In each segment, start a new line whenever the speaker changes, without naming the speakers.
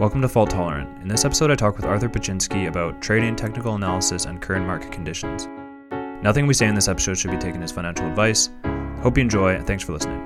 Welcome to Fault Tolerant. In this episode, I talk with Arthur Paczynski about trading, technical analysis, and current market conditions. Nothing we say in this episode should be taken as financial advice. Hope you enjoy, and thanks for listening.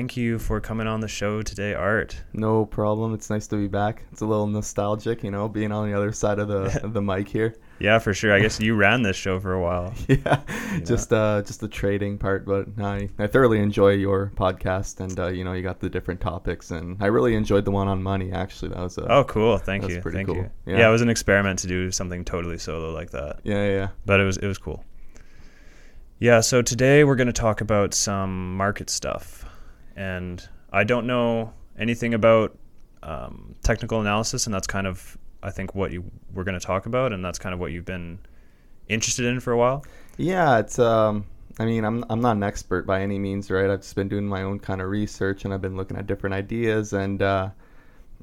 Thank you for coming on the show today, Art.
No problem. It's nice to be back. It's a little nostalgic, you know, being on the other side of the the mic here.
Yeah, for sure. I guess you ran this show for a while.
Yeah, just uh, just the trading part, but I I thoroughly enjoy your podcast, and uh, you know, you got the different topics, and I really enjoyed the one on money. Actually, that was a,
Oh, cool. Thank you.
pretty
Thank
cool.
you.
Yeah.
Yeah. it was an experiment to do something totally solo like that.
yeah, yeah, yeah.
But it was it was cool. Yeah, so today we're going to talk about some market stuff. And I don't know anything about um, technical analysis and that's kind of I think what you we're going to talk about and that's kind of what you've been interested in for a while.
Yeah, it's um I mean, I'm I'm not an expert by any means, right? I've just been doing my own kind of research and I've been looking at different ideas and uh,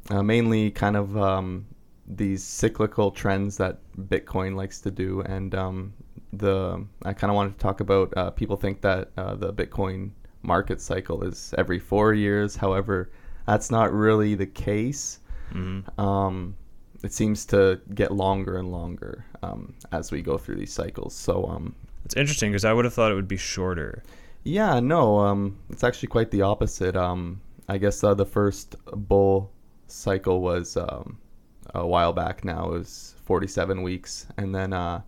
uh, mainly kind of um, these cyclical trends that Bitcoin likes to do and um, the I kind of wanted to talk about uh, people think that uh, the Bitcoin market cycle is every 4 years. However, that's not really the case.
Mhm.
Um, it seems to get longer and longer um, as we go through these cycles. So um,
It's interesting because I would have thought it would be shorter.
yeah, no, um, it's actually quite the opposite. Um, I guess uh, the first bull cycle was um, a while back now. It was 47 weeks. And then uh,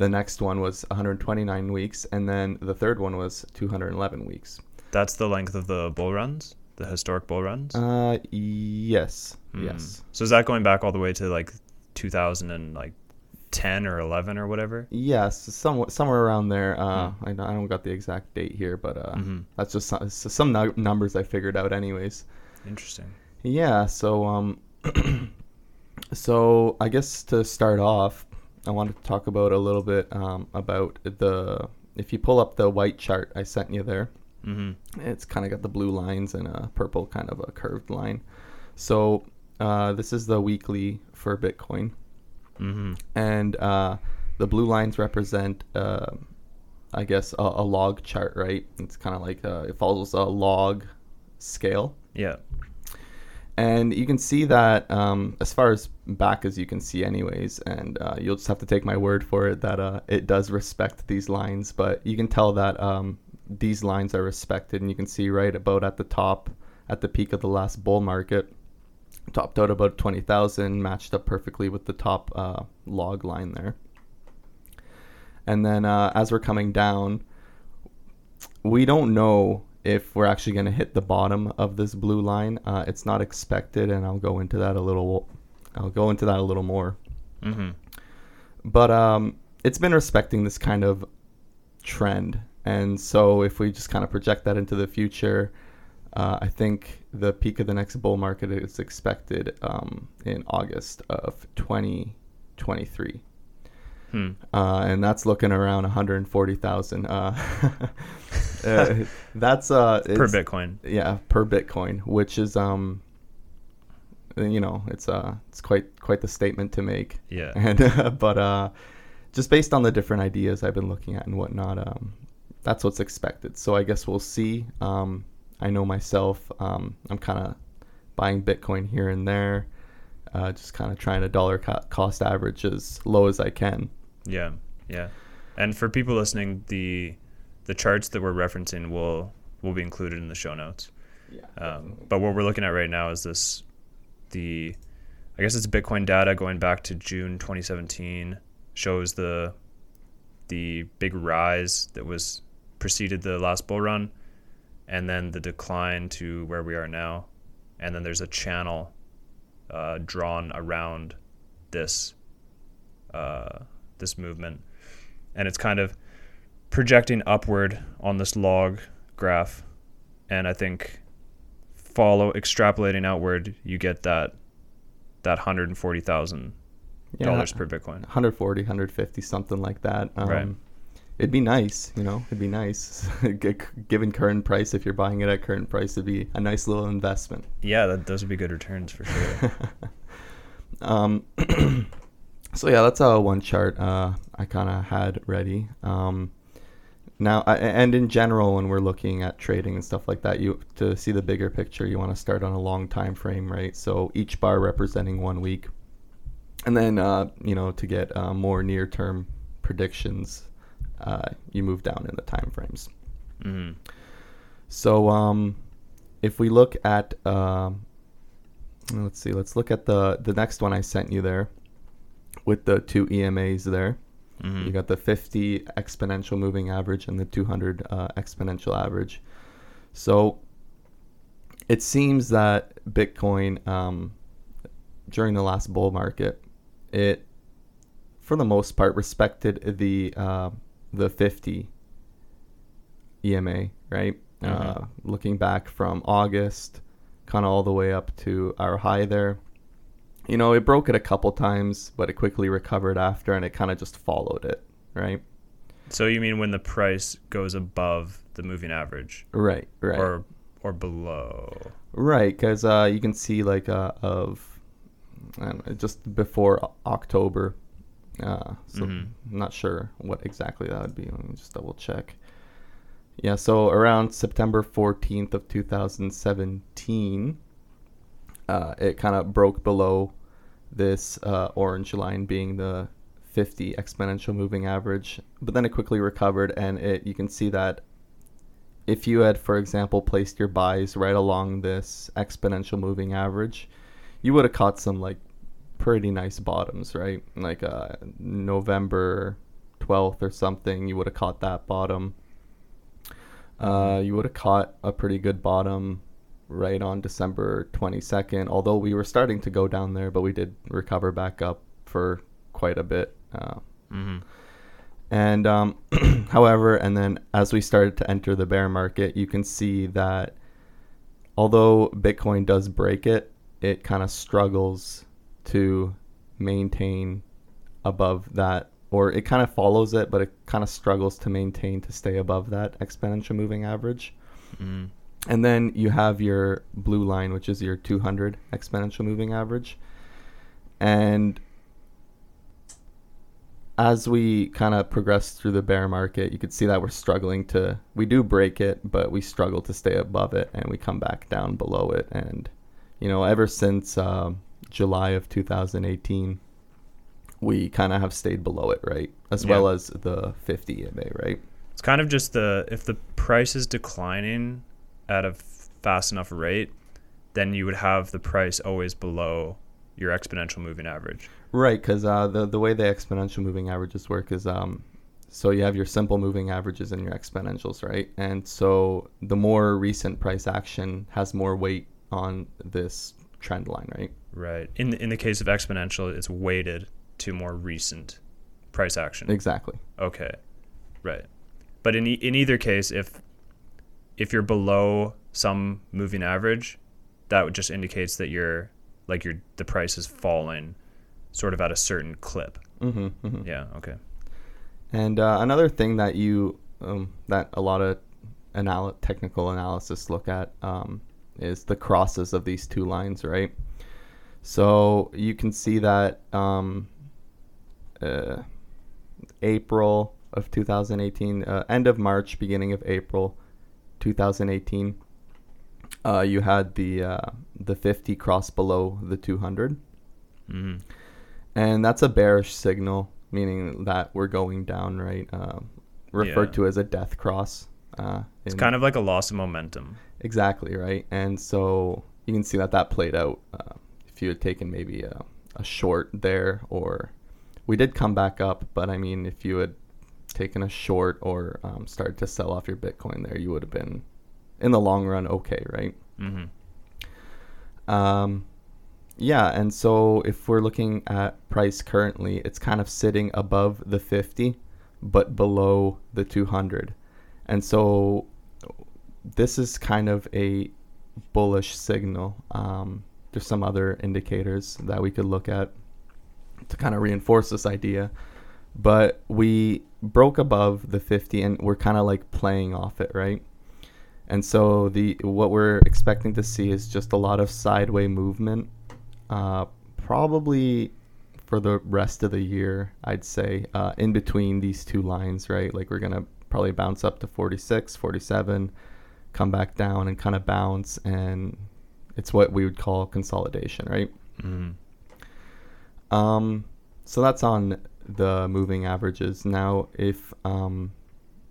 the next one was 129 weeks. And then the third one was 211 weeks.
That's the length of the bull runs, the historic bull runs.
Uh, yes.
Hmm.
Yes.
So is that going back all the way to like 2010 or 11 or whatever?
Yes, somewhat somewhere around there. Uh,
Hmm.
I, don't, I don't got the exact date here, but uh,
Mhm.
that's just some, some nu- numbers I figured out, anyways.
Interesting.
Yeah. So um, so I guess to start off, I wanted to talk about a little bit um, about the if you pull up the white chart I sent you there,
Mhm.
it's kind of got the blue lines and a purple kind of a curved line. So uh, this is the weekly for Bitcoin
Mhm.
and uh, the blue lines represent, uh, I guess, a, a log chart, right? It's kind of like uh, it follows a log scale,
Yeah.
And you can see that um, as far as back as you can see, anyways. And uh, you'll just have to take my word for it that uh, it does respect these lines, but you can tell that um, these lines are respected, and you can see right about at the top, at the peak of the last bull market. Topped out about 20,000, matched up perfectly with the top uh, log line there. And then uh, as we're coming down, we don't know if we're actually going to hit the bottom of this blue line. Uh, it's not expected, and I'll go into that a little. I'll go into that a little more.
Mhm.
But um, it's been respecting this kind of trend, and so if we just kind of project that into the future, uh, I think the peak of the next bull market is expected um, in August of 2023
Hmm.
uh, and that's looking around 140,000. Uh, uh, that's uh,
Per Bitcoin.
yeah, per Bitcoin, which is um, you know, it's uh, it's quite quite the statement to make.
Yeah.
And uh, but uh, just based on the different ideas I've been looking at and whatnot, um, that's what's expected. So I guess we'll see. Um, I know myself. Um, I'm kind of buying Bitcoin here and there, uh, just kind of trying to dollar co- cost average as low as I can.
Yeah, yeah. And for people listening, the the charts that we're referencing will will be included in the show notes.
Yeah.
Um, but what we're looking at right now is this the I guess it's Bitcoin data going back to June 2017 shows the the big rise that was preceded the last bull run and then the decline to where we are now and then there's a channel uh, drawn around this uh, this movement and it's kind of projecting upward on this log graph and I think follow extrapolating outward you get that that hundred and forty thousand
Yeah,
dollars per Bitcoin.
140, 150, something like that. Um,
Right.
it'd be nice, you know, it'd be nice. Given current price, if you're buying it at current price, it'd be a nice little investment.
Yeah, that, those would be good returns for sure.
Um, so yeah, that's uh, one chart uh, I kind of had ready. Um, now, I, and in general, when we're looking at trading and stuff like that, you to see the bigger picture, you want to start on a long time frame, right? So each bar representing one week, and then uh, you know to get uh, more near term predictions, uh, you move down in the time frames.
hmm
So um, if we look at um, let's see, let's look at the the next one I sent you there with the two EMAs there.
hmm
You got the 50 exponential moving average and the 200 uh, exponential average. So it seems that Bitcoin um, during the last bull market, it for the most part respected the uh, the 50 EMA, right? Uh,
Mhm.
looking back from August, kind of all the way up to our high there. You know, it broke it a couple times, but it quickly recovered after, and it kind of just followed it, right?
So you mean when the price goes above the moving average,
Right, right,
or or below?
right. Because uh, you can see like uh, of know, just before October. Uh, so
Mhm.
I'm not sure what exactly that would be. Let me just double check. Yeah, so around September 14th of 2017, uh, it kind of broke below this uh, orange line being the 50 exponential moving average, but then it quickly recovered, and it you can see that if you had, for example, placed your buys right along this exponential moving average, you would have caught some like pretty nice bottoms, right? Like uh, November 12th or something, you would have caught that bottom. Uh, you would have caught a pretty good bottom right on December 22nd, although we were starting to go down there, but we did recover back up for quite a bit. Uh,
hmm
and um, however, and then as we started to enter the bear market, you can see that although Bitcoin does break it, it kind of struggles to maintain above that, or it kind of follows it, but it kind of struggles to maintain to stay above that exponential moving average.
hmm
And then you have your blue line, which is your 200 exponential moving average. And as we kind of progress through the bear market, you could see that we're struggling to, we do break it, but we struggle to stay above it and we come back down below it. And, you know, ever since um, July of 2018, we kind of have stayed below it, right? As
Yeah.
well as the 50 EMA, right?
It's kind of just the if the price is declining at a fast enough rate, then you would have the price always below your exponential moving average.
Right, because uh, the the way the exponential moving averages work is um, so you have your simple moving averages and your exponentials, right? And so the more recent price action has more weight on this trend line, right?
Right. In the, in the case of exponential, it's weighted to more recent price action.
Exactly.
Okay. Right. But in e- in either case, if if you're below some moving average, that just indicates that you're like your the price is falling sort of at a certain clip.
hmm hmm
Yeah, okay.
And uh, another thing that you um, that a lot of anal- technical analysis look at um, is the crosses of these two lines, right? So you can see that um, uh, April of 2018, uh, end of March, beginning of April 2018, uh, you had the uh, the 50 cross below the 200
hmm
and that's a bearish signal, meaning that we're going down, right? Um, referred
Yeah.
to as a death cross. Uh,
It's kind of like a loss of momentum.
exactly right, and so you can see that that played out. Uh, if you had taken maybe a, a short there, or we did come back up, but I mean, if you had taken a short or um, started to sell off your Bitcoin there, you would have been, in the long run, okay, right?
hmm
Um, yeah, and so if we're looking at price currently, it's kind of sitting above the 50, but below the 200. And so this is kind of a bullish signal. Um, there's some other indicators that we could look at to kind of reinforce this idea. But we broke above the 50 and we're kind of like playing off it, right? And so the what we're expecting to see is just a lot of sideway movement, uh, probably for the rest of the year. I'd say uh, in between these two lines, right? Like we're gonna probably bounce up to 46, 47, come back down and kind of bounce, and it's what we would call consolidation, right?
Mm.
Um, so that's on the moving averages. Now, if um,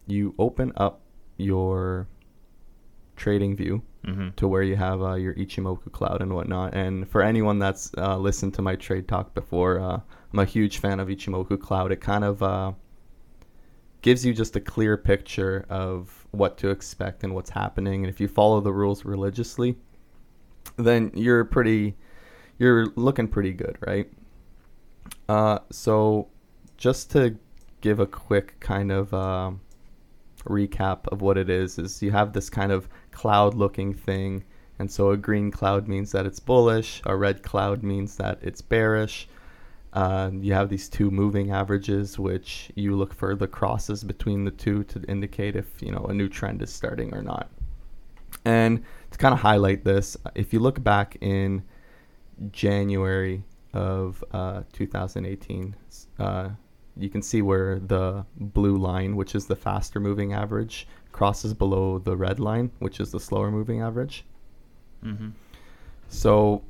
you open up your trading view
hmm
to where you have uh, your Ichimoku cloud and whatnot, and for anyone that's uh, listened to my trade talk before, uh, I'm a huge fan of Ichimoku cloud. It kind of uh, gives you just a clear picture of what to expect and what's happening. And if you follow the rules religiously, then you're pretty, you're looking pretty good, right? Uh, so just to give a quick kind of um recap of what it is, is you have this kind of cloud-looking thing, and so a green cloud means that it's bullish, a red cloud means that it's bearish. Uh, you have these two moving averages, which you look for the crosses between the two to indicate if you know a new trend is starting or not. And to kind of highlight this, if you look back in January of uh, 2018, uh, you can see where the blue line, which is the faster moving average, crosses below the red line, which is the slower moving average.
hmm
So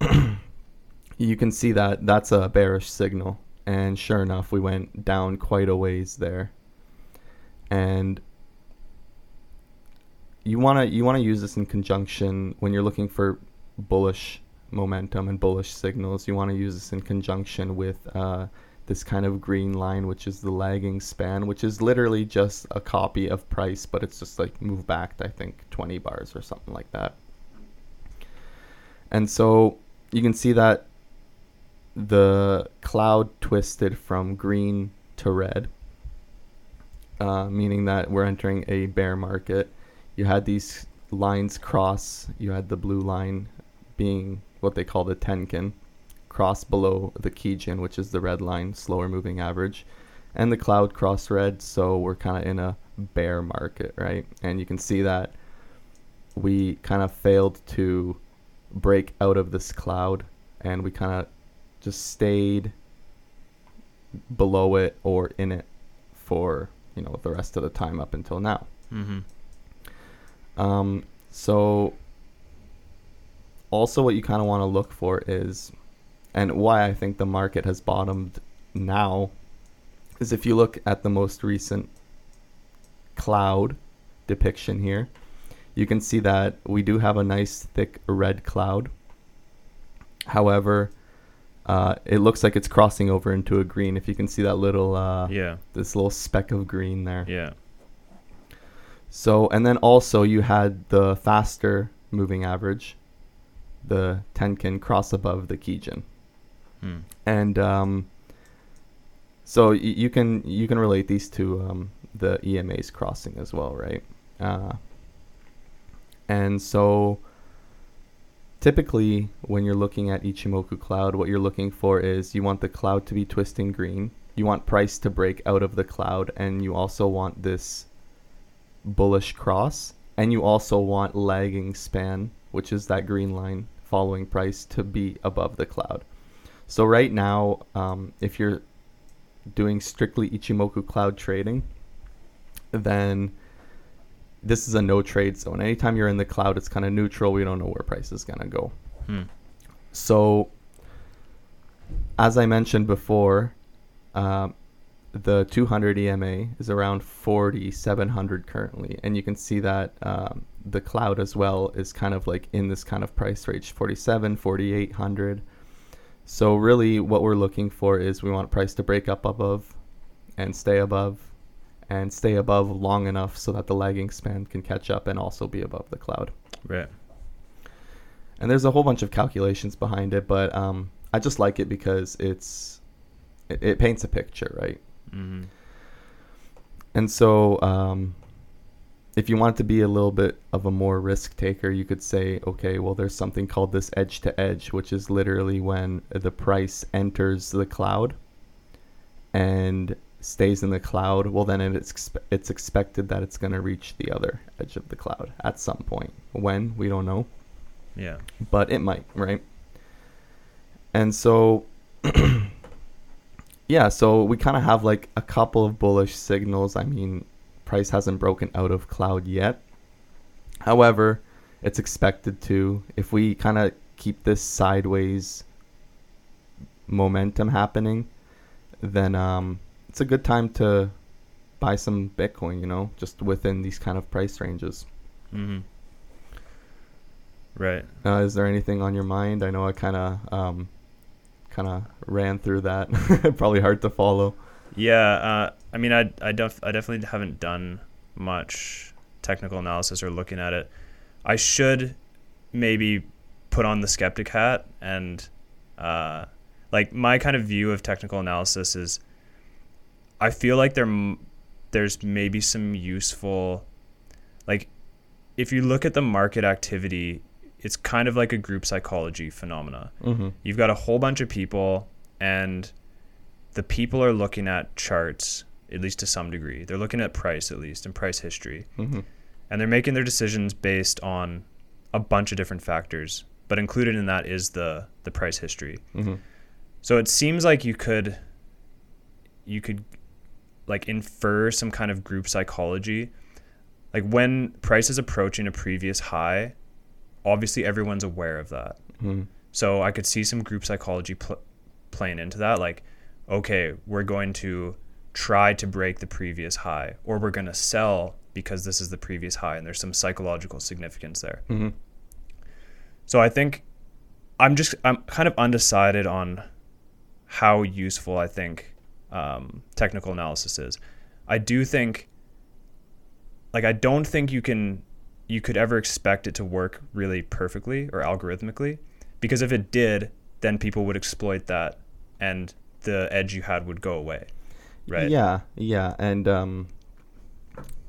you can see that that's a bearish signal. And sure enough, we went down quite a ways there. And you want to you want to use this in conjunction when you're looking for bullish momentum and bullish signals. You want to use this in conjunction with uh, this kind of green line, which is the lagging span, which is literally just a copy of price, but it's just like move back, I think, 20 bars or something like that. And so you can see that the cloud twisted from green to red, uh, meaning that we're entering a bear market. You had these lines cross. You had the blue line being what they call the Tenkan, cross below the Kijun, which is the red line, slower moving average, and the cloud cross red. So we're kind of in a bear market, right? And you can see that we kind of failed to break out of this cloud and we kind of just stayed below it or in it for you know the rest of the time up until now
hmm
um, so also what you kind of want to look for is and why i think the market has bottomed now is if you look at the most recent cloud depiction here you can see that we do have a nice thick red cloud. However, uh, it looks like it's crossing over into a green. If you can see that little, uh,
Yeah.
this little speck of green there.
Yeah.
So, and then also you had the faster moving average, the Tenkan cross above the Kijun.
Hmm.
and um, so y- you can you can relate these to um, the EMA's crossing as well, right? Uh, and so typically when you're looking at Ichimoku cloud, what you're looking for is you want the cloud to be twisting green, you want price to break out of the cloud, and you also want this bullish cross, and you also want lagging span, which is that green line following price, to be above the cloud. So right now, um, if you're doing strictly Ichimoku cloud trading, then this is a no trade zone. Anytime you're in the cloud, it's kind of neutral. We don't know where price is gonna go.
Hmm.
So, as I mentioned before, um, the 200 EMA is around 4,700 currently, and you can see that um, the cloud as well is kind of like in this kind of price range 47, 4,800. So, really, what we're looking for is we want price to break up above and stay above and stay above long enough so that the lagging span can catch up and also be above the cloud.
Right.
And there's a whole bunch of calculations behind it, but um, I just like it because it's it, it paints a picture, right?
hmm
And so, um, if you want to be a little bit of a more risk taker, you could say, okay, well, there's something called this edge to edge, which is literally when the price enters the cloud and stays in the cloud, well, then it's expe- it's expected that it's going to reach the other edge of the cloud at some point. When we don't know,
Yeah.
but it might, right? And so, yeah, so we kind of have like a couple of bullish signals. I mean, price hasn't broken out of cloud yet. However, it's expected to. If we kind of keep this sideways momentum happening, then um, it's a good time to buy some Bitcoin, you know, just within these kind of price ranges.
Mm-hmm. Right.
Uh, is there anything on your mind? I know I kind of um, kind of ran through that. Probably hard to follow.
Yeah. Uh, I mean, I I, def- I definitely haven't done much technical analysis or looking at it. I should maybe put on the skeptic hat and uh, like my kind of view of technical analysis is I feel like there m- there's maybe some useful like if you look at the market activity it's kind of like a group psychology phenomena
Mm-hmm.
you've got a whole bunch of people and the people are looking at charts at least to some degree they're looking at price at least and price history
Mm-hmm.
and they're making their decisions based on a bunch of different factors but included in that is the the price history
Mm-hmm.
so it seems like you could you could like infer some kind of group psychology like when price is approaching a previous high obviously everyone's aware of that
Mm-hmm.
so I could see some group psychology pl- playing into that. Like, okay, we're going to try to break the previous high, or we're going to sell because this is the previous high, and there's some psychological significance there.
Mm-hmm.
So I think I'm just I'm kind of undecided on how useful I think um, technical analysis is. I do think, like, I don't think you can you could ever expect it to work really perfectly or algorithmically, because if it did, then people would exploit that, and the edge you had would go away, right?
Yeah, yeah, and um,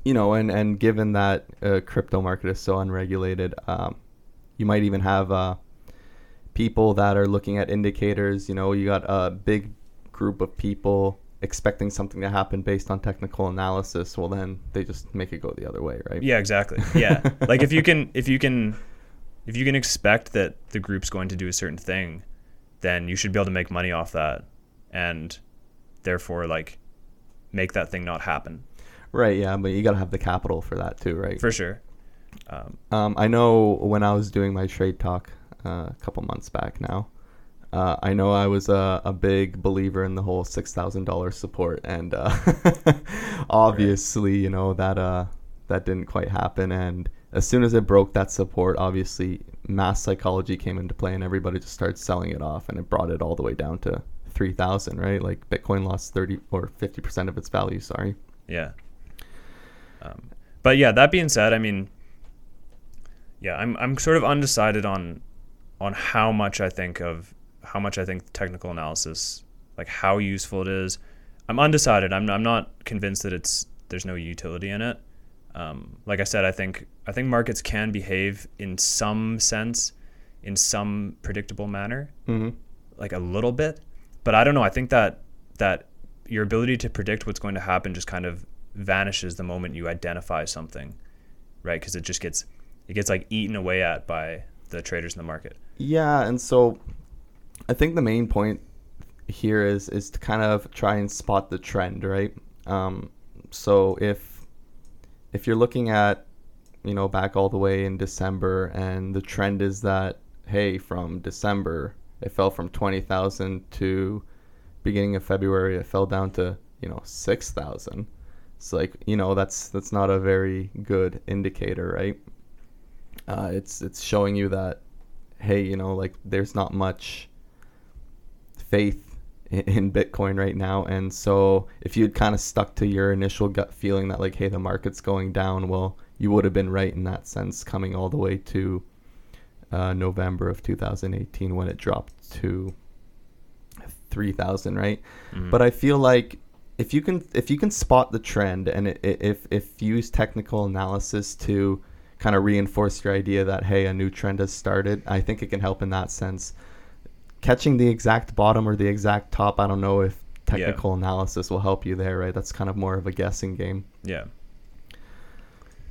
you know, and and given that uh, crypto market is so unregulated, um, you might even have uh, people that are looking at indicators. You know, you got a big group of people expecting something to happen based on technical analysis. Well, then they just make it go the other way, right?
Yeah, exactly. Yeah. like if you can if you can if you can expect that the group's going to do a certain thing, then you should be able to make money off that and therefore like make that thing not happen.
Right. Yeah, but you got to have the capital for that too, right?
For sure. Um,
Um, I know when I was doing my trade talk uh, a couple months back now, uh, I know I was a, a big believer in the whole six thousand dollars support, and uh, obviously, you know that uh, that didn't quite happen. And as soon as it broke that support, obviously, mass psychology came into play, and everybody just started selling it off, and it brought it all the way down to three thousand. Right, like Bitcoin lost thirty or fifty percent of its value. Sorry.
yeah. Um, but yeah, that being said, I mean, yeah, I'm I'm sort of undecided on on how much I think of how much I think technical analysis, like how useful it is. I'm undecided. I'm I'm not convinced that it's there's no utility in it. Um, like I said, I think I think markets can behave in some sense, in some predictable manner,
Mm-hmm.
like a little bit. But I don't know. I think that that your ability to predict what's going to happen just kind of vanishes the moment you identify something, right? Because it just gets it gets like eaten away at by the traders in the market.
Yeah, and so I think the main point here is is to kind of try and spot the trend, right? Um, so if if you're looking at you know back all the way in December, and the trend is that hey, from December it fell from twenty thousand to beginning of February it fell down to you know six thousand. It's like you know that's that's not a very good indicator, right? Uh, it's it's showing you that hey, you know, like there's not much faith in Bitcoin right now. And so if you'd kind of stuck to your initial gut feeling that, like, hey, the market's going down, well, you would have been right in that sense coming all the way to uh, November of 2018 when it dropped to 3,000, right?
Mhm.
But I feel like if you can if you can spot the trend and i- i- if if you use technical analysis to kind of reinforce your idea that hey a new trend has started, I think it can help in that sense. Catching the exact bottom or the exact top, I don't know if technical analysis will help you there, right? That's kind of more of a guessing game.
Yeah.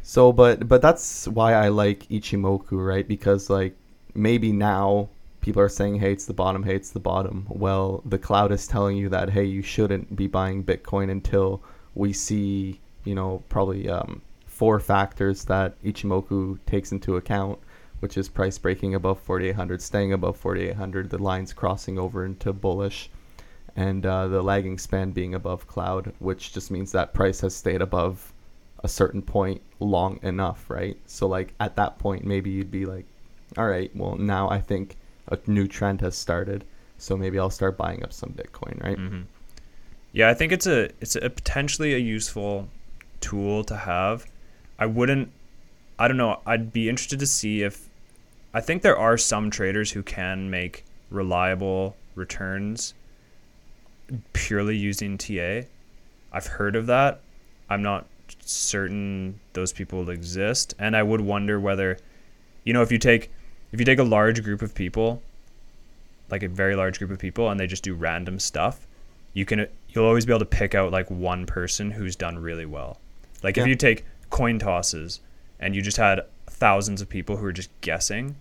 So, but but that's why I like Ichimoku, right? Because like maybe now people are saying, "Hey, it's the bottom. Hey, it's the bottom." Well, the cloud is telling you that, "Hey, you shouldn't be buying Bitcoin until we see, you know, probably um, four factors that Ichimoku takes into account, which is price breaking above 4,800, staying above 4,800, the lines crossing over into bullish." And uh, the lagging span being above cloud, which just means that price has stayed above a certain point long enough, right? So like at that point, maybe you'd be like, all right, well now I think a new trend has started, so maybe I'll start buying up some Bitcoin, right?
hmm Yeah, I think it's a it's a potentially a useful tool to have. I wouldn't. I don't know. I'd be interested to see if. I think there are some traders who can make reliable returns purely using TA. I've heard of that. I'm not certain those people exist, and I would wonder whether, you know, if you take if you take a large group of people, like a very large group of people, and they just do random stuff, you can you'll always be able to pick out like one person who's done really well. Like
Yeah.
if you take coin tosses and you just had thousands of people who are just guessing,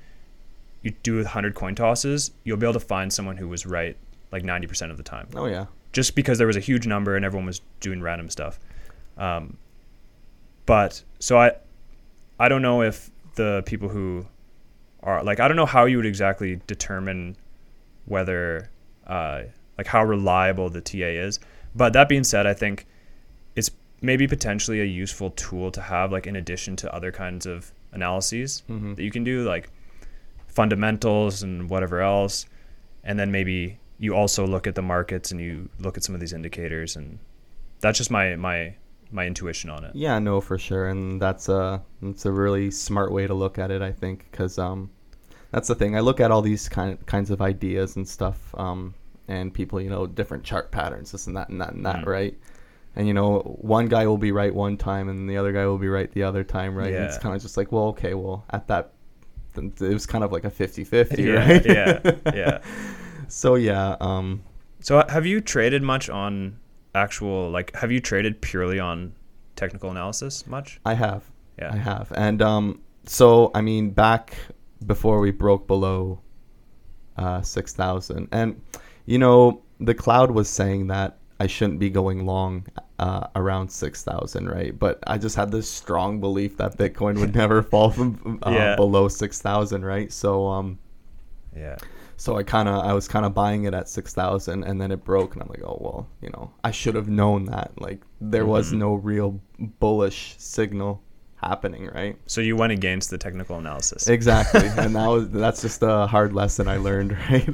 you do a hundred coin tosses, you'll be able to find someone who was right like ninety percent of the time
Oh yeah,
just because there was a huge number and everyone was doing random stuff. Um, but so I, I don't know if the people who are like I don't know how you would exactly determine whether uh, like how reliable the TA is. But that being said, I think it's maybe potentially a useful tool to have like in addition to other kinds of analyses
Mhm.
that you can do like fundamentals and whatever else and then maybe you also look at the markets and you look at some of these indicators and that's just my my my intuition on it
yeah, no, for sure, and that's a that's a really smart way to look at it, I think, because um, that's the thing. I look at all these kind kinds of ideas and stuff, um, and people, you know, different chart patterns, this and that and that and that,
Mm.
right? And you know, one guy will be right one time, and the other guy will be right the other time, right? And it's kind of just like, well, okay, well, at that, it was kind of like a 50-50,
yeah
right?
yeah yeah
So yeah, um,
so have you traded much on actual like have you traded purely on technical analysis much
I have.
yeah
I have. And um, so, I mean, back before we broke below uh, 6,000, and, you know, the cloud was saying that I shouldn't be going long uh, around 6,000, right? But I just had this strong belief that Bitcoin would never fall from uh,
Yeah.
below 6,000, right? So, um,
yeah
so I kind of I was kind of buying it at 6,000 and then it broke and I'm like, "Oh, well, you know, I should have known that. Like there was
Mhm.
no real bullish signal happening, right?"
so you went against the technical analysis
Exactly. and that was that's just a hard lesson I learned, right?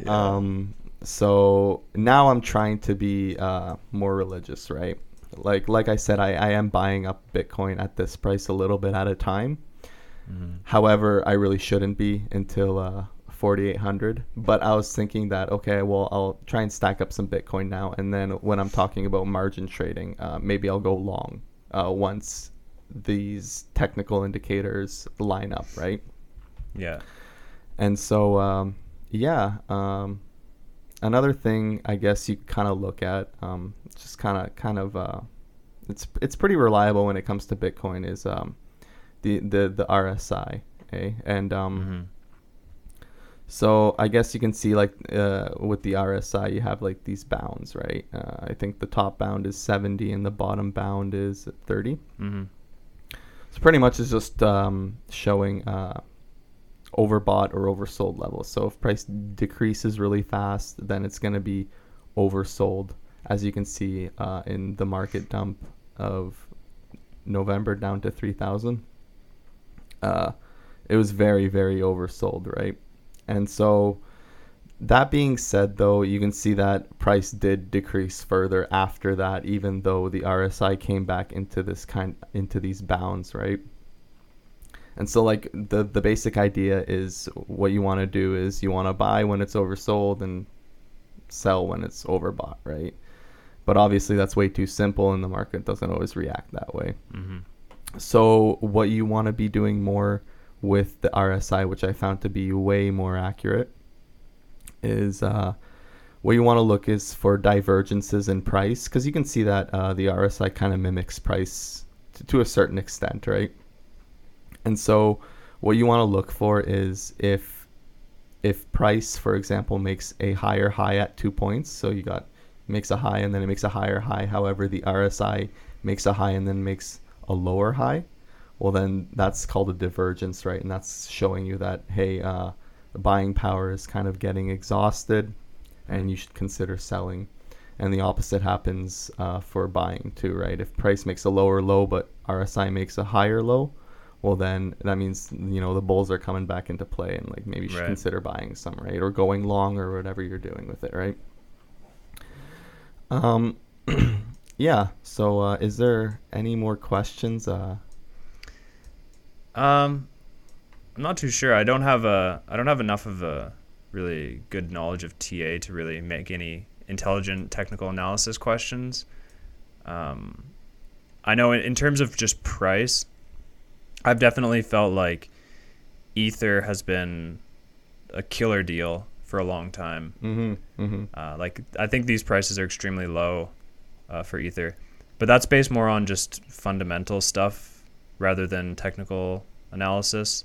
Yeah.
Um so now I'm trying to be uh more religious, right? Like like I said, I, I am buying up Bitcoin at this price a little bit at a time.
Mhm.
However, I really shouldn't be until uh, 4,800. But I was thinking that okay, well, I'll try and stack up some Bitcoin now, and then when I'm talking about margin trading, uh, maybe I'll go long uh, once these technical indicators line up, right?
yeah
And so, um, yeah. Um, another thing, I guess you kind of look at, um, just kind of, kind of, uh, it's it's pretty reliable when it comes to Bitcoin. Is um, the the the RSI, eh? And um,
Mhm.
So I guess you can see like uh, with the RSI, you have like these bounds, right? Uh, I think the top bound is 70 and the bottom bound is 30.
Mhm.
So pretty much it's just um, showing uh, overbought or oversold levels. So if price decreases really fast, then it's going to be oversold, as you can see uh, in the market dump of November down to 3,000. Uh, it was very, very oversold, right? And so that being said, though, you can see that price did decrease further after that, even though the RSI came back into this kind into these bounds, right? And so, like the the basic idea is what you want to do is you want to buy when it's oversold and sell when it's overbought, right? But obviously, that's way too simple, and the market doesn't always react that way.
Mhm.
So what you want to be doing more with the RSI, which I found to be way more accurate, is uh, what you want to look is for divergences in price because you can see that uh, the RSI kind of mimics price to, to a certain extent, right? And so what you want to look for is if if price, for example, makes a higher high at two points, so you got makes a high and then it makes a higher high. However, the RSI makes a high and then makes a lower high. Well, then that's called a divergence, right? And that's showing you that hey, uh, the buying power is kind of getting exhausted, and you should consider selling. And the opposite happens uh, for buying too, right? If price makes a lower low but RSI makes a higher low, well then that means you know the bulls are coming back into play, and like maybe you should
Right.
consider buying some, right, or going long or whatever you're doing with it, right? Um, yeah. So, uh, is there any more questions? Uh,
Um, I'm not too sure. I don't have a. I don't have enough of a really good knowledge of TA to really make any intelligent technical analysis questions. Um, I know in, in terms of just price, I've definitely felt like Ether has been a killer deal for a long time.
mm-hmm, mm-hmm.
Uh, like I think these prices are extremely low uh, for Ether, but that's based more on just fundamental stuff rather than technical analysis.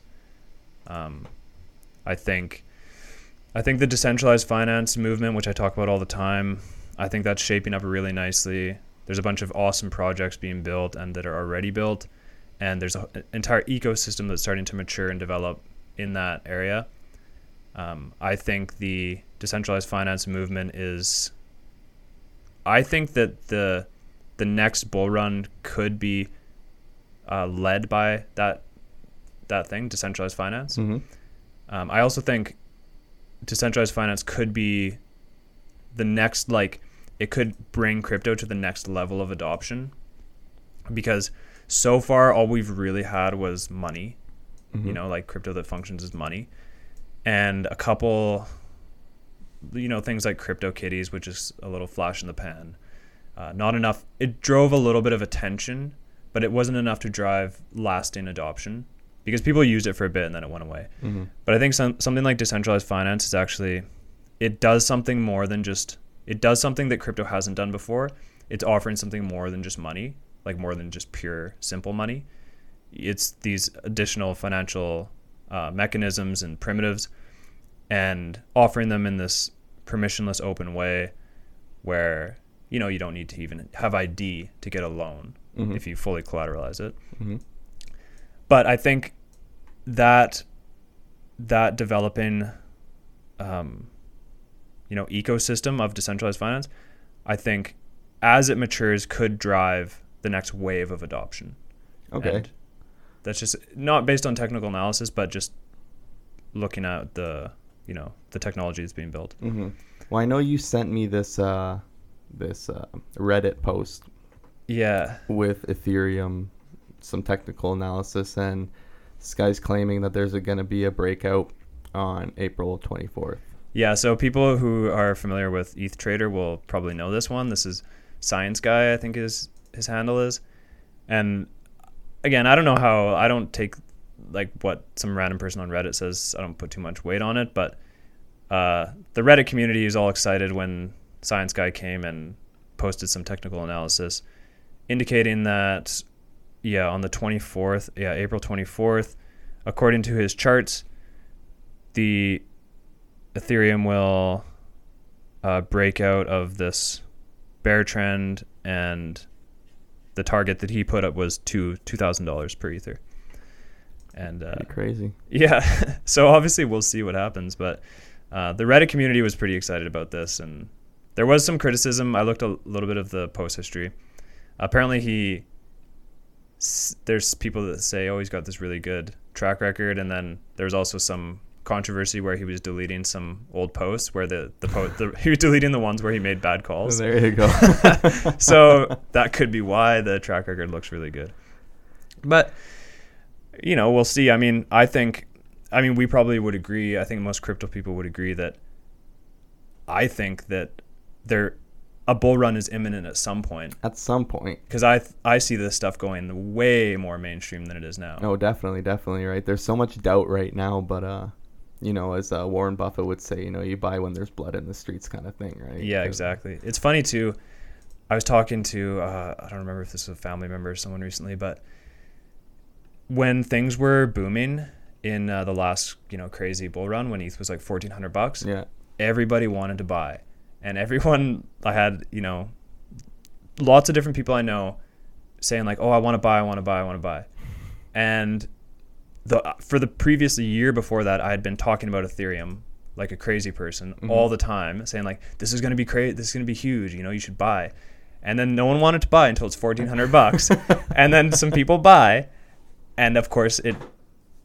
Um, I think I think the decentralized finance movement, which I talk about all the time, I think that's shaping up really nicely. There's a bunch of awesome projects being built and that are already built, and there's an entire ecosystem that's starting to mature and develop in that area. Um, I think the decentralized finance movement is. I think that the the next bull run could be uh, led by that that thing, decentralized finance.
Mm-hmm.
Um, I also think decentralized finance could be the next like it could bring crypto to the next level of adoption because so far all we've really had was money
Mm-hmm.
you know like crypto that functions as money and a couple you know things like crypto kitties which is a little flash in the pan uh, not enough it drove a little bit of attention but it wasn't enough to drive lasting adoption because people used it for a bit and then it went away
Mm-hmm.
but I think some, something like decentralized finance is actually, it does something more than just, it does something that crypto hasn't done before. It's offering something more than just money, like more than just pure simple money. It's these additional financial uh, mechanisms and primitives and offering them in this permissionless open way where, you know, you don't need to even have ID to get a loan
Mhm.
if you fully collateralize it
Mm-hmm.
but I think that that developing, um, you know, ecosystem of decentralized finance, I think as it matures could drive the next wave of adoption.
Okay.
And that's just not based on technical analysis, but just looking at the you know the technology that's being built.
Mm-hmm. Well, I know you sent me this uh, this uh, Reddit post
Yeah,
with Ethereum, some technical analysis, and this guy's claiming that there's going to be a breakout on April 24th.
Yeah, so people who are familiar with ETH Trader will probably know this one. This is Science Guy, I think his his handle is. And again, I don't know how I don't take like what some random person on Reddit says. I don't put too much weight on it, but uh, the Reddit community is all excited when Science Guy came and posted some technical analysis indicating that yeah, on the 24th, yeah, April 24th, according to his charts, the Ethereum will uh, break out of this bear trend, and the target that he put up was two two thousand dollars per ether. And uh,
crazy.
yeah, so obviously we'll see what happens, but uh, the Reddit community was pretty excited about this, and there was some criticism. I looked a little bit of the post history. Apparently, he there's people that say, "Oh, he's got this really good track record," and then there's also some controversy where he was deleting some old posts where the the, po- the he was deleting the ones where he made bad calls.
There you go.
so that could be why the track record looks really good. But you know, we'll see. I mean, I think I mean, we probably would agree. I think most crypto people would agree that I think that there a bull run is imminent at some point
At some point.
because I I see this stuff going way more mainstream than it is now.
Oh, definitely, definitely, right? There's so much doubt right now, but uh, you know, as uh, Warren Buffett would say, you know, you buy when there's blood in the streets, kind of thing, right?
Yeah, exactly. It's funny too. I was talking to uh, I don't remember if this was a family member or someone recently, but when things were booming in uh, the last you know crazy bull run when ETH was like fourteen hundred bucks,
Yeah.
everybody wanted to buy, and everyone I had you know lots of different people I know saying like, oh, I want to buy, I want to buy, I want to buy, and the for the previous year before that, I had been talking about Ethereum like a crazy person mm-hmm. all the time, saying like, this is gonna be crazy, this is gonna be huge, you know, you should buy, and then no one wanted to buy until it's fourteen hundred bucks, and then some people buy, and of course it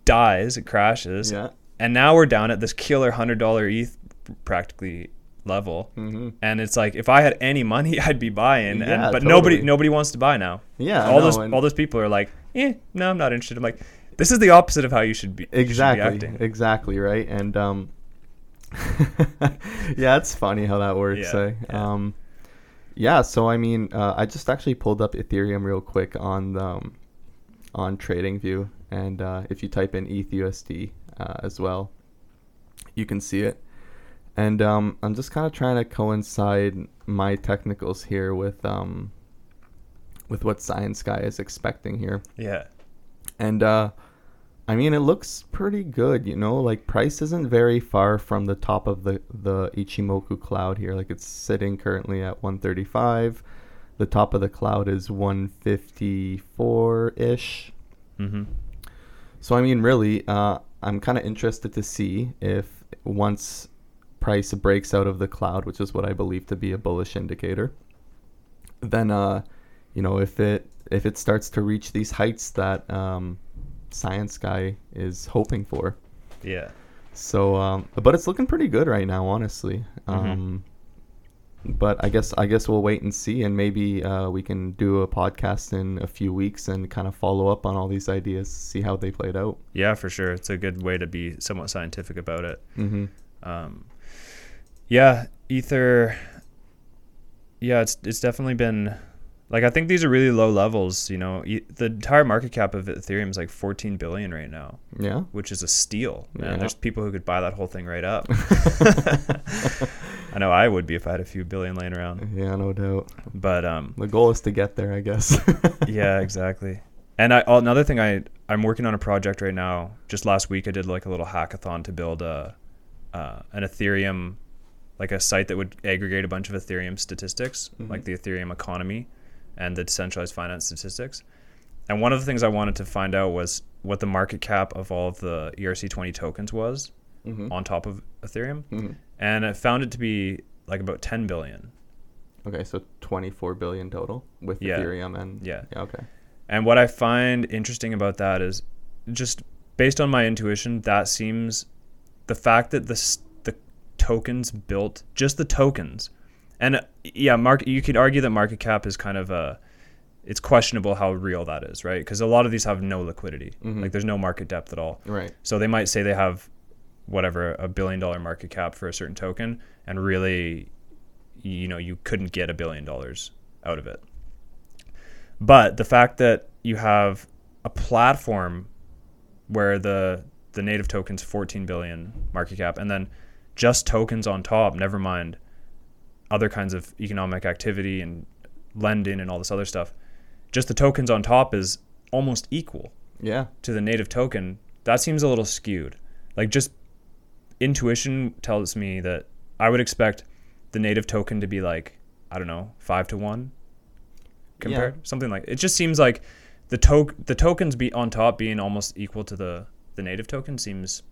dies, it crashes,
Yeah.
and now we're down at this killer hundred dollar ETH practically level,
Mm-hmm.
and it's like if I had any money, I'd be buying,
Yeah,
and, but nobody
totally.
nobody wants to buy now.
Yeah.
all
no,
those
and-
all those people are like, eh, no, I'm not interested. I'm like, this is the opposite of how you should be. you should be
exactly exactly right and um yeah it's funny how that works
Yeah,
eh?
yeah.
um yeah so i mean uh, i just actually pulled up ethereum real quick on the, um, on TradingView, and uh, if you type in ETHUSD uh, as well, you can see it. And um, I'm just kind of trying to coincide my technicals here with um, with what Science Guy is expecting here.
Yeah.
And uh, I mean, it looks pretty good, you know. Like price isn't very far from the top of the the Ichimoku cloud here. Like it's sitting currently at 135. The top of the cloud is 154 ish.
Mm-hmm.
So I mean, really, uh, I'm kind of interested to see if once price breaks out of the cloud, which is what I believe to be a bullish indicator, then uh, you know if it if it starts to reach these heights that um, Science Guy is hoping for.
Yeah.
So, um, but it's looking pretty good right now, honestly.
Mhm.
Um, but I guess I guess we'll wait and see, and maybe uh, we can do a podcast in a few weeks and kind of follow up on all these ideas, see how they played out.
Yeah, for sure. It's a good way to be somewhat scientific about it.
Mm-hmm.
Um, yeah, Ether. Yeah, it's it's definitely been like I think these are really low levels. You know, e- the entire market cap of Ethereum is like 14 billion right now,
Yeah.
which is a steal. Man,
Yeah.
there's people who could buy that whole thing right up. I know I would be if I had a few billion laying around.
Yeah, no doubt.
But um,
The goal is to get there, I guess.
yeah, exactly. And I another thing I I'm working on a project right now. Just last week I did like a little hackathon to build a uh, an Ethereum like a site that would aggregate a bunch of Ethereum statistics,
Mhm.
like the Ethereum economy and the decentralized finance statistics. And one of the things I wanted to find out was what the market cap of all of the ERC20 tokens was
mm-hmm.
on top of Ethereum,
hmm
and I found it to be like about 10 billion.
Okay, so 24 billion total with
Yeah.
Ethereum and
Yeah.
yeah, okay.
And what I find interesting about that is just based on my intuition, that seems the fact that the tokens built just the tokens, and uh, yeah, mark you could argue that market cap is kind of a it's questionable how real that is, right? Because a lot of these have no liquidity,
Mhm.
like there's no market depth at all.
Right.
So they might say they have whatever a billion dollar market cap for a certain token, and really, you know, you couldn't get a billion dollars out of it. But the fact that you have a platform where the the native token's 14 billion market cap, and then just tokens on top, never mind other kinds of economic activity and lending and all this other stuff. Just the tokens on top is almost equal
Yeah.
to the native token, that seems a little skewed. Like just intuition tells me that I would expect the native token to be like I don't know five to one compared something like it just seems like the to- the tokens be on top being almost equal to the the native token seems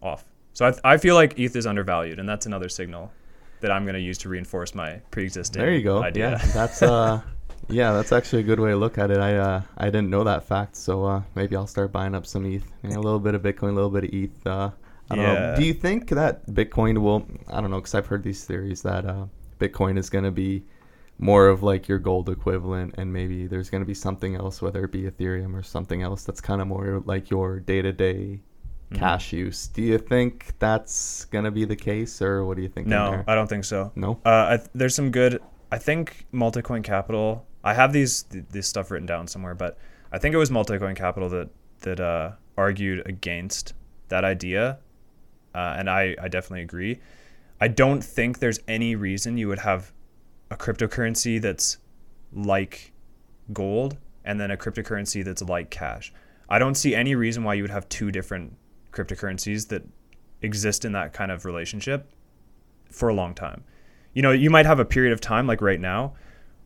off. So I, I feel like ETH is undervalued, and that's another signal that I'm going to use to reinforce my pre-existing
There you go.
idea.
Yeah, that's uh, yeah, that's actually a good way to look at it. I uh, I didn't know that fact, so uh, maybe I'll start buying up some ETH. You know, a little bit of Bitcoin, a little bit of ETH. Uh, I don't know.
Yeah.
Do you think that Bitcoin will? I don't know, because I've heard these theories that uh, Bitcoin is going to be more of like your gold equivalent, and maybe there's going to be something else, whether it be Ethereum or something else, that's kind of more like your day-to-day. Cash use. Do you think that's going to be the case, or what do you think?
No? I don't think so.
no.
Uh, I th- there's some good. I think Multicoin Capital. I have these th- this stuff written down somewhere, but I think it was Multicoin Capital that that uh, argued against that idea uh, and I I definitely agree. I don't think there's any reason you would have a cryptocurrency that's like gold and then a cryptocurrency that's like cash. I don't see any reason why you would have two different cryptocurrencies that exist in that kind of relationship for a long time. You know, you might have a period of time like right now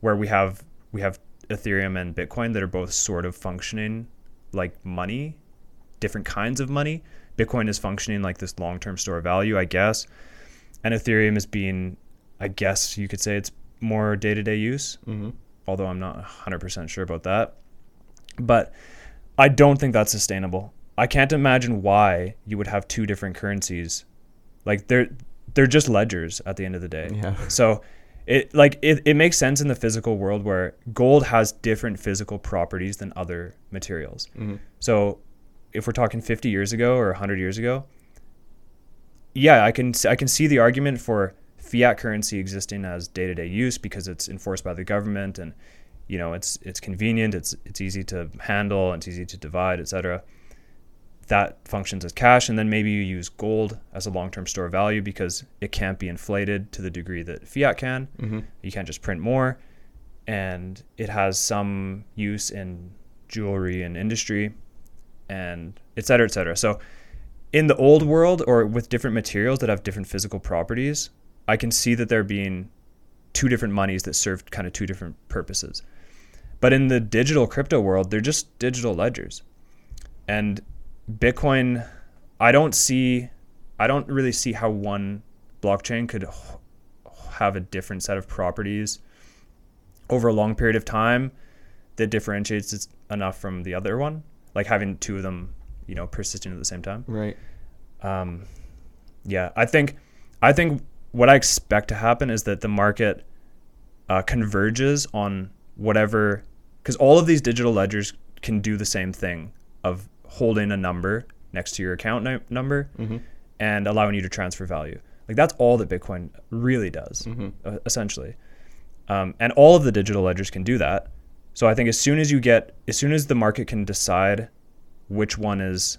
where we have we have Ethereum and Bitcoin that are both sort of functioning like money, different kinds of money. Bitcoin is functioning like this long-term store of value, I guess, and Ethereum is being, I guess you could say it's more day-to-day use.
Mm-hmm.
Although I'm not 100% sure about that, but I don't think that's sustainable. I can't imagine why you would have two different currencies. Like they're they're just ledgers at the end of the day.
Yeah.
So it like it, it makes sense in the physical world where gold has different physical properties than other materials.
Mm-hmm.
So if we're talking 50 years ago or 100 years ago, yeah, I can I can see the argument for fiat currency existing as day-to-day use because it's enforced by the government and you know it's it's convenient, it's it's easy to handle, it's easy to divide, etc. That functions as cash, and then maybe you use gold as a long-term store of value because it can't be inflated to the degree that fiat can.
Mm-hmm.
You can't just print more, and it has some use in jewelry and industry, and et cetera, et cetera. So, in the old world or with different materials that have different physical properties, I can see that there being two different monies that serve kind of two different purposes. But in the digital crypto world, they're just digital ledgers. And Bitcoin, I don't see, I don't really see how one blockchain could have a different set of properties over a long period of time that differentiates it enough from the other one, like having two of them, you know, persisting at the same time.
Right.
Um, yeah, I think, I think what I expect to happen is that the market uh, converges on whatever, because all of these digital ledgers can do the same thing of holding a number next to your account no- number
Mm-hmm.
and allowing you to transfer value. Like that's all that Bitcoin really does,
Mm-hmm.
uh, essentially. Um, and all of the digital ledgers can do that. So I think as soon as you get, as soon as the market can decide which one is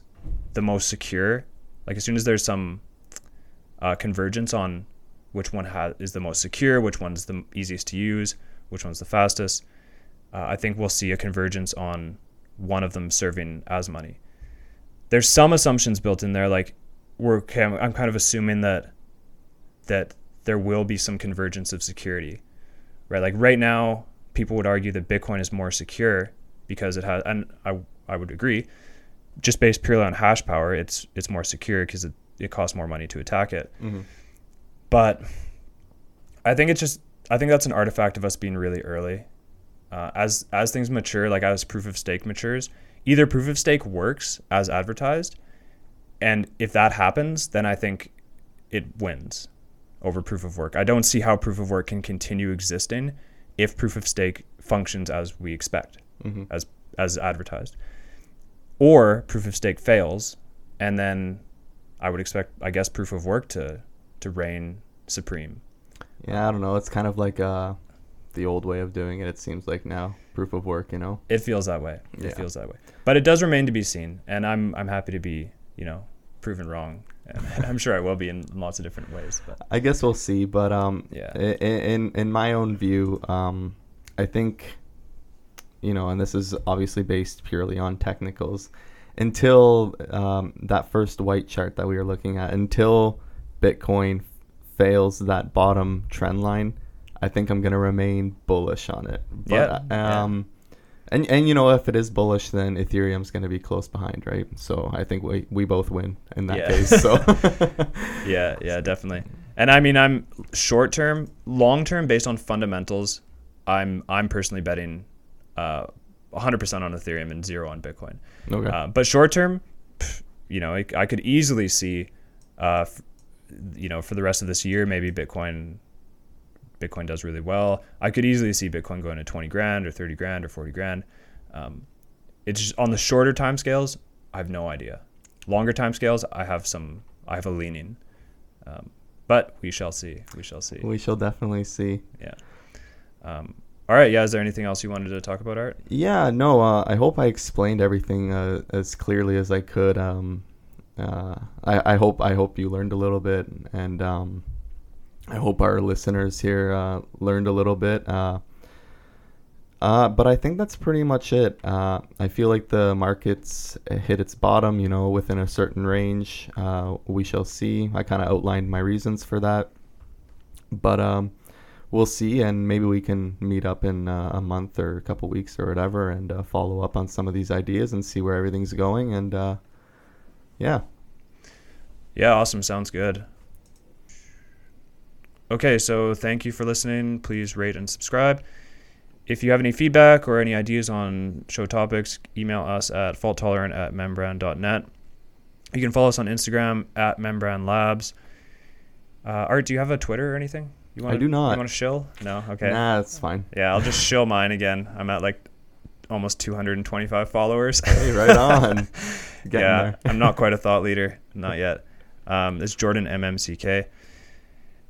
the most secure, like as soon as there's some uh, convergence on which one ha- is the most secure, which one's the easiest to use, which one's the fastest, uh, I think we'll see a convergence on one of them serving as money. There's some assumptions built in there, like we're okay, I'm, I'm kind of assuming that that there will be some convergence of security, right? Like right now, people would argue that Bitcoin is more secure because it has, and I I would agree, just based purely on hash power, it's it's more secure because it, it costs more money to attack it.
Mm-hmm.
But I think it's just I think that's an artifact of us being really early. Uh, as as things mature, like as proof of stake matures, either proof of stake works as advertised, and if that happens, then I think it wins over proof of work. I don't see how proof of work can continue existing if proof of stake functions as we expect,
Mm-hmm.
as as advertised, or proof of stake fails, and then I would expect, I guess, proof of work to to reign supreme.
Yeah, I don't know. It's kind of like uh, the old way of doing it. It seems like now proof of work. You know.
It feels that way.
Yeah.
It feels that way. But it does remain to be seen, and I'm I'm happy to be you know proven wrong, and I'm sure I will be in lots of different ways. But
I guess we'll see, but um,
Yeah.
in in my own view, um, I think, you know, and this is obviously based purely on technicals. Until um, that first white chart that we were looking at, until Bitcoin fails that bottom trend line, I think I'm gonna remain bullish on it. But,
Yeah, yeah.
Um, and and you know, if it is bullish, then Ethereum's gonna be close behind, right? So I think we we both win in that
Yeah.
case. So.
yeah, yeah, definitely. And I mean, I'm short term, long term, based on fundamentals. I'm I'm personally betting uh, 100% on Ethereum and zero on Bitcoin.
Okay.
Uh, but short term, you know, I, I could easily see, uh, f- you know, for the rest of this year, maybe Bitcoin, Bitcoin does really well. I could easily see Bitcoin going to 20 grand or 30 grand or 40 grand. Um, it's just on the shorter time scales, I have no idea. Longer time scales, I have some, I have a leaning. Um, but we shall see. We shall see.
We shall definitely see.
Yeah. Um, all right. Yeah. Is there anything else you wanted to talk about, Art?
Yeah, no, uh, I hope I explained everything uh, as clearly as I could. Um, uh, I, I hope I hope you learned a little bit, and um, I hope our listeners here uh, learned a little bit. Uh, uh, but I think that's pretty much it. Uh, I feel like the market's hit its bottom, you know, within a certain range. Uh, we shall see. I kind of outlined my reasons for that. But um, we'll see, and maybe we can meet up in uh, a month or a couple weeks or whatever and uh, follow up on some of these ideas and see where everything's going. And uh, yeah.
Yeah, awesome. Sounds good. Okay, so thank you for listening. Please rate and subscribe. If you have any feedback or any ideas on show topics, email us at faulttolerant at membran.net. You can follow us on Instagram at membran labs. Uh, Art, do you have a Twitter or anything? You want?
I do not.
You want to shill? No? Okay.
Nah, it's fine.
Yeah, I'll just shill mine again. I'm at like almost 225 followers.
Hey, right on. Getting
yeah,
there.
I'm not quite a thought leader, not yet. Um, it's Jordan MMCK.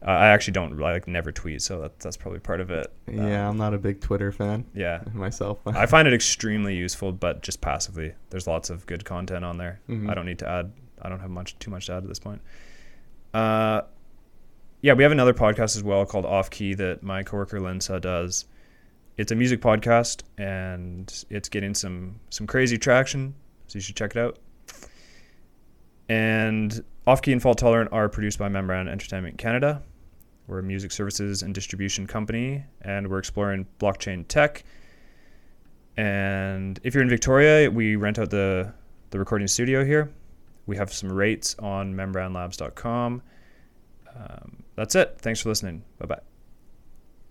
Uh, I actually don't like never tweet, so that, that's probably part of it. Um,
Yeah, I'm not a big Twitter fan
yeah.
myself.
I find it extremely useful, but just passively. There's lots of good content on there.
Mhm.
I don't need to add. I don't have much too much to add at this point. Uh, yeah, we have another podcast as well called Off Key that my coworker Linsa does. It's a music podcast and it's getting some some crazy traction, so you should check it out. And Off Key and Fault Tolerant are produced by Membran Entertainment Canada. We're a music services and distribution company, and we're exploring blockchain tech. And if you're in Victoria, we rent out the the recording studio here. We have some rates on membranlabs.com. Um, that's it. Thanks for listening. Bye bye.